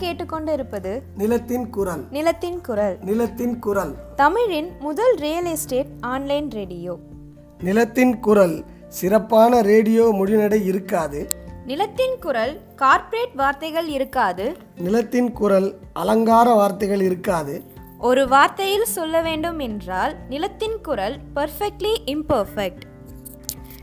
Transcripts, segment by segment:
கேட்டுக்கொண்டிருப்பது நிலத்தின் குரல். நிலத்தின் குரல். நிலத்தின் குரல். தமிழின் முதல் ரியல் எஸ்டேட் ஆன்லைன் ரேடியோ நிலத்தின் குரல். சிறப்பான ரேடியோ மொழிநடை இருக்காது. நிலத்தின் குரல் கார்ப்பரேட் வார்த்தைகள் இருக்காது. நிலத்தின் குரல் அலங்கார வார்த்தைகள் இருக்காது. ஒரு வார்த்தையில் சொல்ல வேண்டும் என்றால் நிலத்தின் குரல் பர்ஃபெக்ட்லி இம்பர்ஃபெக்ட்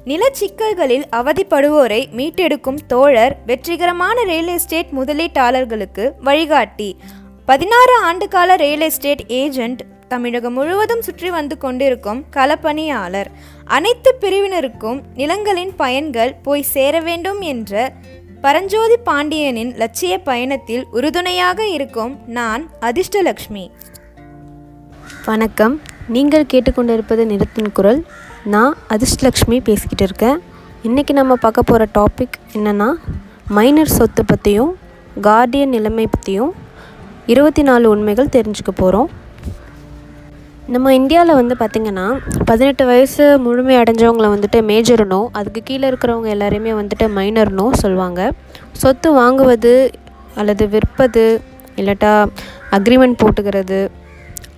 நிலச்சிக்கல்களில் அவதிப்படுவோரை மீட்டெடுக்கும் தோழர் வெற்றிகரமான ரியல் எஸ்டேட் முதலீட்டாளர்களுக்கு வழிகாட்டி. பதினாறு ஆண்டுகால ரியல் எஸ்டேட் ஏஜெண்ட் தமிழகம் முழுவதும் சுற்றி வந்து கொண்டிருக்கும் களப்பணியாளர். அனைத்து பிரிவினருக்கும் நிலங்களின் பயன்கள் போய் சேர வேண்டும் என்ற பரஞ்சோதி பாண்டியனின் லட்சிய பயணத்தில் உறுதுணையாக இருக்கும் நான் அதிர்ஷ்டலக்ஷ்மி. வணக்கம். நீங்கள் கேட்டுக்கொண்டிருப்பது நிறத்தின் குரல். நான் அதிர்ஷ்டலக்ஷ்மி பேசிக்கிட்டு இருக்கேன். இன்றைக்கி நம்ம பார்க்க போகிற டாபிக் என்னென்னா மைனர் சொத்து பற்றியும் கார்டியன் நிலைமை பற்றியும் இருபத்தி நாலு உண்மைகள் தெரிஞ்சுக்க போகிறோம் நம்ம இந்தியாவில் வந்து பார்த்திங்கன்னா பதினெட்டு வயசு முழுமை அடைஞ்சவங்களை வந்துட்டு மேஜர்னோ அதுக்கு கீழே இருக்கிறவங்க எல்லாரையுமே வந்துட்டு மைனர்னோ சொல்லுவாங்க. சொத்து வாங்குவது அல்லது விற்பது இல்லாட்டா அக்ரிமெண்ட் போட்டுக்கிறது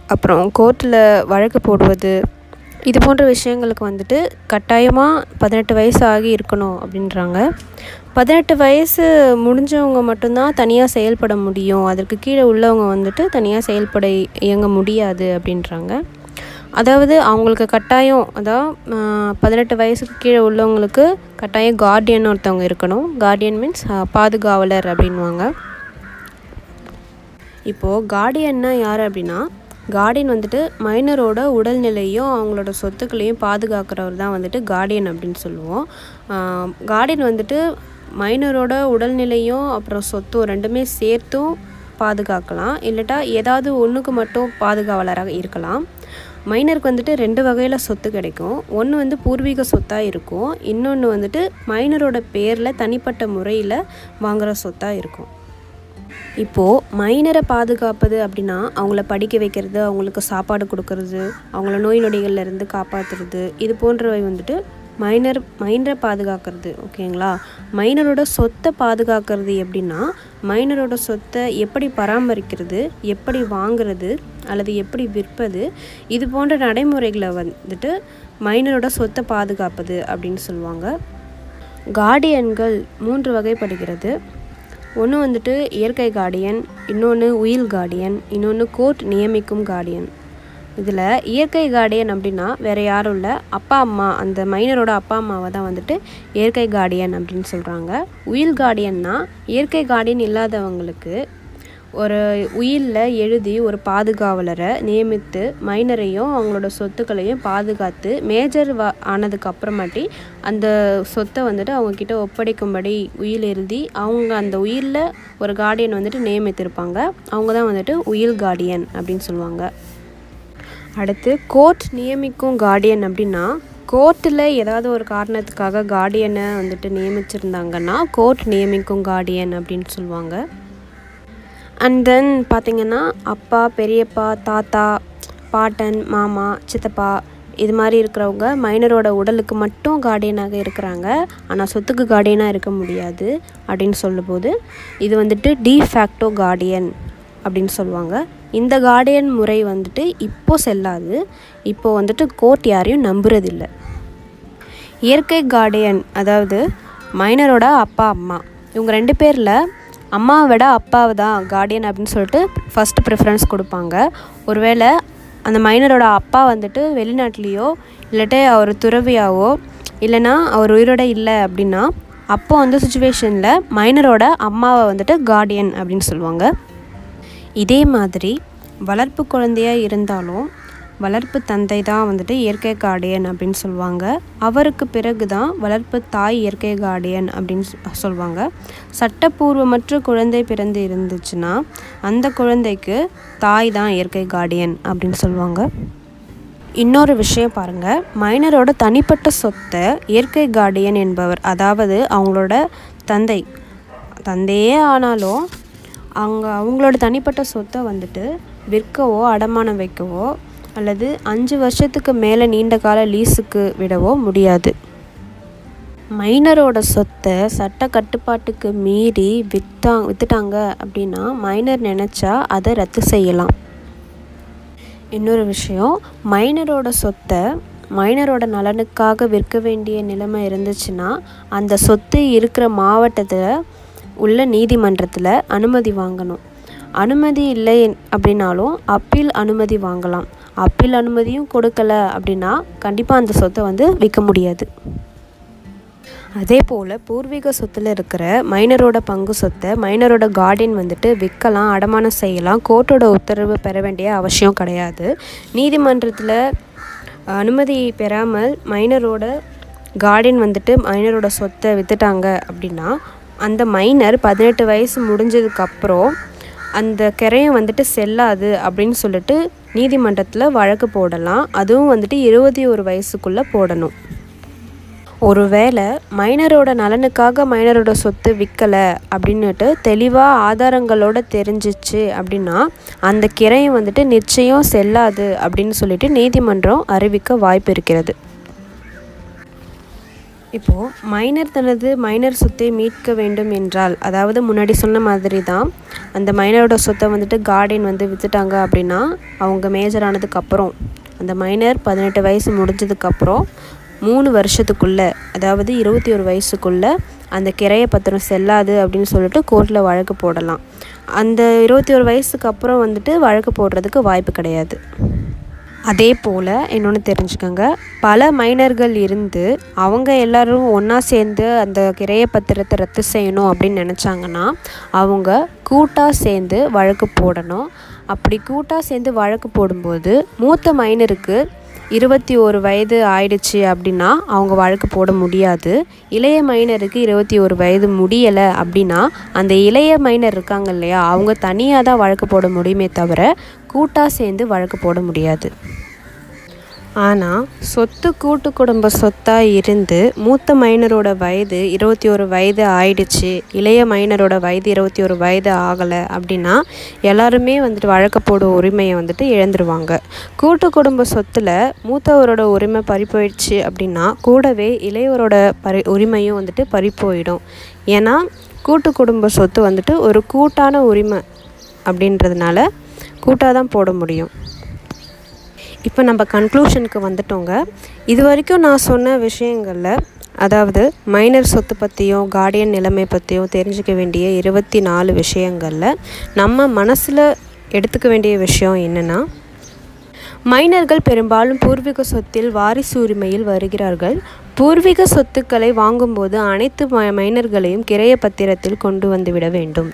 அப்புறம் கோர்ட்டில் வழக்கு போடுவது இது போன்ற விஷயங்களுக்கு வந்துட்டு கட்டாயமாக பதினெட்டு வயசு ஆகி இருக்கணும் அப்படின்றாங்க. பதினெட்டு வயசு முடிஞ்சவங்க மட்டும்தான் தனியாக செயல்பட முடியும். அதற்கு கீழே உள்ளவங்க வந்துட்டு தனியாக செயல்பட இயங்க முடியாது அப்படின்றாங்க. அதாவது அவங்களுக்கு கட்டாயம் அதாவது பதினெட்டு வயசுக்கு கீழே உள்ளவங்களுக்கு கட்டாயம் கார்டியன் ஒருத்தவங்க இருக்கணும். கார்டியன் மீன்ஸ் பாதுகாவலர் அப்படின்வாங்க இப்போது கார்டியன்னா யார் அப்படின்னா கார்டியன் வந்துட்டு மைனரோட உடல்நிலையும் அவங்களோட சொத்துக்களையும் பாதுகாக்கிறவர் தான் வந்துட்டு கார்டியன் அப்படின்னு சொல்லுவோம். கார்டியன் வந்துட்டு மைனரோட உடல்நிலையும் அப்புறம் சொத்தும் ரெண்டுமே சேர்த்தும் பாதுகாக்கலாம். இல்லட்டா ஏதாவது ஒன்றுக்கு மட்டும் பாதுகாவலராக இருக்கலாம். மைனருக்கு வந்துட்டு ரெண்டு வகையில் சொத்து கிடைக்கும். ஒன்று வந்து பூர்வீக சொத்தாக இருக்கும். இன்னொன்று வந்துட்டு மைனரோட பேரில் தனிப்பட்ட முறையில் வாங்குகிற சொத்தாக இருக்கும். இப்போது மைனரை பாதுகாப்பது அப்படின்னா அவங்கள படிக்க வைக்கிறது அவங்களுக்கு சாப்பாடு கொடுக்கறது அவங்கள நோய் நொடிகள்லேருந்து காப்பாற்றுறது இது போன்றவை வந்துட்டு மைனர் மைனரை பாதுகாக்கிறது ஓகேங்களா? மைனரோட சொத்தை பாதுகாக்கிறது எப்படின்னா மைனரோட சொத்தை எப்படி பராமரிக்கிறது எப்படி வாங்கிறது அல்லது எப்படி விற்பது இது போன்ற நடைமுறைகளை வந்துட்டு மைனரோட சொத்தை பாதுகாப்பது அப்படின்னு சொல்லுவாங்க. கார்டியன்கள் மூன்று வகைப்படுகிறது. ஒன்று வந்துட்டு இயற்கை கார்டியன் இன்னொன்று உயில் கார்டியன் இன்னொன்று கோர்ட் நியமிக்கும் கார்டியன் இதில் இயற்கை கார்டியன் அப்படின்னா வேறு யாரும் இல்லை. அப்பா அம்மா அந்த மைனரோட அப்பா அம்மாவை தான் வந்துட்டு இயற்கை கார்டியன் அப்படின்னு சொல்கிறாங்க உயில் கார்டியன்னா இயற்கை கார்டியன் இல்லாதவங்களுக்கு ஒரு உயிலில் எழுதி ஒரு பாதுகாவலரை நியமித்து மைனரையும் அவங்களோட சொத்துக்களையும் பாதுகாத்து மேஜர் வ ஆனதுக்கப்புறமாட்டி அந்த சொத்தை வந்துட்டு அவங்கக்கிட்ட ஒப்படைக்கும்படி உயில் எழுதி அவங்க அந்த உயிரில் ஒரு கார்டியன் வந்துட்டு நியமித்திருப்பாங்க. அவங்க தான் வந்துட்டு உயில் கார்டியன் அப்படின்னு சொல்லுவாங்க. அடுத்து கோர்ட் நியமிக்கும் கார்டியன் அப்படின்னா கோர்ட்டில் ஏதாவது ஒரு காரணத்துக்காக கார்டியனை வந்துட்டு நியமிச்சிருந்தாங்கன்னா கோர்ட் நியமிக்கும் கார்டியன் அப்படின்னு சொல்லுவாங்க. அண்ட் தென் பார்த்திங்கன்னா அப்பா பெரியப்பா தாத்தா பாட்டன் மாமா சித்தப்பா இது மாதிரி இருக்கிறவங்க மைனரோட உடலுக்கு மட்டும் கார்டியனாக இருக்கிறாங்க. ஆனால் சொத்துக்கு கார்டியனாக இருக்க முடியாது அப்படின்னு சொல்லும்போது இது வந்துட்டு டிஃபேக்டோ கார்டியன் அப்படின்னு சொல்லுவாங்க. இந்த கார்டியன் முறை வந்துட்டு இப்போ செல்லாது. இப்போ வந்துட்டு கோர்ட் யாரையும் நம்புறதில்லை. இயற்கை கார்டியன் அதாவது மைனரோட அப்பா அம்மா இவங்க ரெண்டு பேரில் அம்மாவை விட அப்பாவை தான் கார்டியன் அப்படின்னு சொல்லிட்டு ஃபஸ்ட்டு ப்ரிஃபரன்ஸ் கொடுப்பாங்க. ஒருவேளை அந்த மைனரோட அப்பா வந்துட்டு வெளிநாட்டிலேயோ இல்லாட்டி அவர் துறவியாவோ இல்லைன்னா அவர் உயிரோட இல்லை அப்படின்னா அப்போ அந்த சுச்சுவேஷனில் மைனரோட அம்மாவை வந்துட்டு கார்டியன் அப்படின்னு சொல்லுவாங்க. இதே மாதிரி வளர்ப்பு குழந்தையாக இருந்தாலும் வளர்ப்பு தந்தை தான் வந்துட்டு இயற்கை கார்டியன் அப்படின்னு சொல்லுவாங்க. அவருக்கு பிறகு தான் வளர்ப்பு தாய் இயற்கை கார்டியன் அப்படின்னு சொல்லுவாங்க. சட்டப்பூர்வமற்ற குழந்தை பிறந்து இருந்துச்சுன்னா அந்த குழந்தைக்கு தாய் தான் இயற்கை கார்டியன் அப்படின்னு சொல்லுவாங்க. இன்னொரு விஷயம் பாருங்கள் மைனரோட தனிப்பட்ட சொத்தை இயற்கை கார்டியன் என்பவர் அதாவது அவங்களோட தந்தை தந்தையே ஆனாலும் அவங்க அவங்களோட தனிப்பட்ட சொத்தை வந்துட்டு விற்கவோ அடமானம் வைக்கவோ அல்லது அஞ்சு வருஷத்துக்கு மேலே நீண்ட கால லீஸுக்கு விடவோ முடியாது. மைனரோட சொத்தை சட்ட கட்டுப்பாட்டுக்கு மீறி விற்றா விற்றுட்டாங்க அப்படின்னா மைனர் நினச்சா அதை ரத்து செய்யலாம். இன்னொரு விஷயம் மைனரோட சொத்தை மைனரோட நலனுக்காக விற்க வேண்டிய நிலைமை இருந்துச்சுன்னா அந்த சொத்து இருக்கிற மாவட்டத்தில் உள்ள நீதிமன்றத்தில் அனுமதி வாங்கணும். அனுமதி இல்லை அப்படின்னாலும் அப்பீல் அனுமதி வாங்கலாம். அப்பீல் அனுமதியும் கொடுக்கல அப்படின்னா கண்டிப்பாக அந்த சொத்தை வந்து விற்க முடியாது. அதே போல் பூர்வீக சொத்தில் இருக்கிற மைனரோட பங்கு சொத்தை மைனரோட கார்டின் வந்துட்டு விற்கலாம் அடமானம் செய்யலாம். கோர்ட்டோட உத்தரவு பெற வேண்டிய அவசியம் கிடையாது. நீதிமன்றத்தில் அனுமதி பெறாமல் மைனரோட கார்டின் வந்துட்டு மைனரோட சொத்தை விற்றுட்டாங்க அப்படின்னா அந்த மைனர் பதினெட்டு வயசு முடிஞ்சதுக்கப்புறம் அந்த கிரையம் வந்துட்டு செல்லாது அப்படின்னு சொல்லிட்டு நீதிமன்றத்தில் வழக்கு போடலாம். அதுவும் வந்துட்டு இருபத்தி ஒரு வயசுக்குள்ளே போடணும். ஒருவேளை மைனரோட நலனுக்காக மைனரோட சொத்து விற்கலை அப்படின்னுட்டு தெளிவாக ஆதாரங்களோட தெரிஞ்சிச்சு அப்படின்னா அந்த கிரையும் வந்துட்டு நிச்சயம் செல்லாது அப்படின்னு சொல்லிட்டு நீதிமன்றம் அறிவிக்க வாய்ப்பு இருக்கிறது. இப்போது மைனர் தனது மைனர் சொத்தை மீட்க வேண்டும் என்றால் அதாவது முன்னாடி சொன்ன மாதிரி தான் அந்த மைனரோட சொத்தை வந்துட்டு கார்டியன் வந்து விற்றுட்டாங்க அப்படின்னா அவங்க மேஜர் ஆனதுக்கப்புறம் அந்த மைனர் பதினெட்டு வயசு முடிஞ்சதுக்கப்புறம் மூணு வருஷத்துக்குள்ளே அதாவது இருபத்தி ஒரு வயசுக்குள்ளே அந்த கிரைய பத்திரம் செல்லாது அப்படின்னு சொல்லிட்டு கோர்ட்டில் வழக்கு போடலாம். அந்த இருபத்தி ஒரு வயசுக்கு அப்புறம் வந்துட்டு வழக்கு போடுறதுக்கு வாய்ப்பு கிடையாது. அதே போல் இன்னொன்று தெரிஞ்சுக்கோங்க. பல மைனர்கள் இருந்து அவங்க எல்லாரும் ஒன்றா சேர்ந்து அந்த கிரைய பத்திரத்தை ரத்து செய்யணும் அப்படின்னு நினச்சாங்கன்னா அவங்க கூட்டாக சேர்ந்து வழக்கு போடணும். அப்படி கூட்டாக சேர்ந்து வழக்கு போடும்போது மூத்த மைனருக்கு இருபத்தி ஒரு வயது ஆயிடுச்சு அப்படின்னா அவங்க வழக்கு போட முடியாது. இளைய மைனருக்கு இருபத்தி ஒரு வயது முடியலை அப்படின்னா அந்த இளைய மைனர் இருக்காங்க இல்லையா அவங்க தனியாக தான் வழக்கு போட முடியுமே தவிர கூட்டாக சேர்ந்து வழக்கு போட முடியாது. ஆனால் சொத்து கூட்டு குடும்ப சொத்தாக இருந்து மூத்த மைனரோட வயது இருபத்தி ஒரு வயது ஆயிடுச்சு. இளைய மைனரோட வயது இருபத்தி ஒரு வயது ஆகலை அப்படின்னா எல்லாருமே வந்துட்டு வழக்கு போடும் உரிமையை வந்துட்டு இழந்துருவாங்க. கூட்டு குடும்ப சொத்தில் மூத்தவரோட உரிமை பறி போயிடுச்சு அப்படின்னா கூடவே இளையவரோட பறி உரிமையும் வந்துட்டு பறி போயிடும் ஏன்னா கூட்டு குடும்ப சொத்து வந்துட்டு ஒரு கூட்டான உரிமை அப்படின்றதுனால கூட்டாக தான் போட முடியும். இப்போ நம்ம கன்க்ளூஷனுக்கு வந்துட்டோங்க. இது வரைக்கும் நான் சொன்ன விஷயங்களில் அதாவது மைனர் சொத்து பற்றியும் கார்டியன் நிலைமை பற்றியும் தெரிஞ்சுக்க வேண்டிய இருபத்தி நாலு விஷயங்களில் நம்ம மனசில் எடுத்துக்க வேண்டிய விஷயம் என்னென்னா மைனர்கள் பெரும்பாலும் பூர்வீக சொத்தில் வாரிசு உரிமையில் வருகிறார்கள். பூர்வீக சொத்துக்களை வாங்கும்போது அனைத்து மைனர்களையும் கிரைய பத்திரத்தில் கொண்டு வந்துவிட வேண்டும்.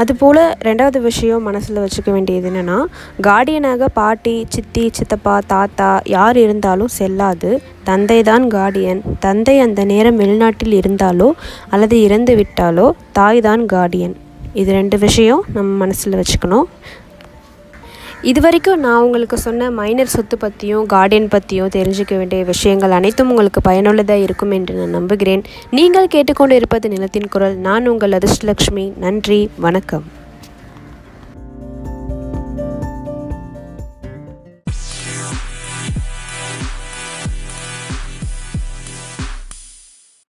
அதுபோல் ரெண்டாவது விஷயம் மனசில் வச்சுக்க வேண்டியது என்னென்னா கார்டியனாக பாட்டி சித்தி சித்தப்பா தாத்தா யார் இருந்தாலும் செல்லாது. தந்தை தான் கார்டியன் தந்தை அந்த நேரம் வெளிநாட்டில் இருந்தாலோ அல்லது இறந்து விட்டாலோ தாய் தான் கார்டியன் இது ரெண்டு விஷயம் நம்ம மனசில் வச்சுக்கணும். இது வரைக்கும் நான் உங்களுக்கு சொன்ன மைனர் சொத்து பற்றியும் கார்டன் பற்றியும் தெரிஞ்சுக்க வேண்டிய விஷயங்கள் அனைத்தும் உங்களுக்கு பயனுள்ளதாக இருக்கும் என்று நான் நம்புகிறேன். நீங்கள் கேட்டுக்கொண்டு இருப்பது நிலத்தின் குரல். நான் உங்கள் அதிர்ஷ்டலக்ஷ்மி நன்றி. வணக்கம்.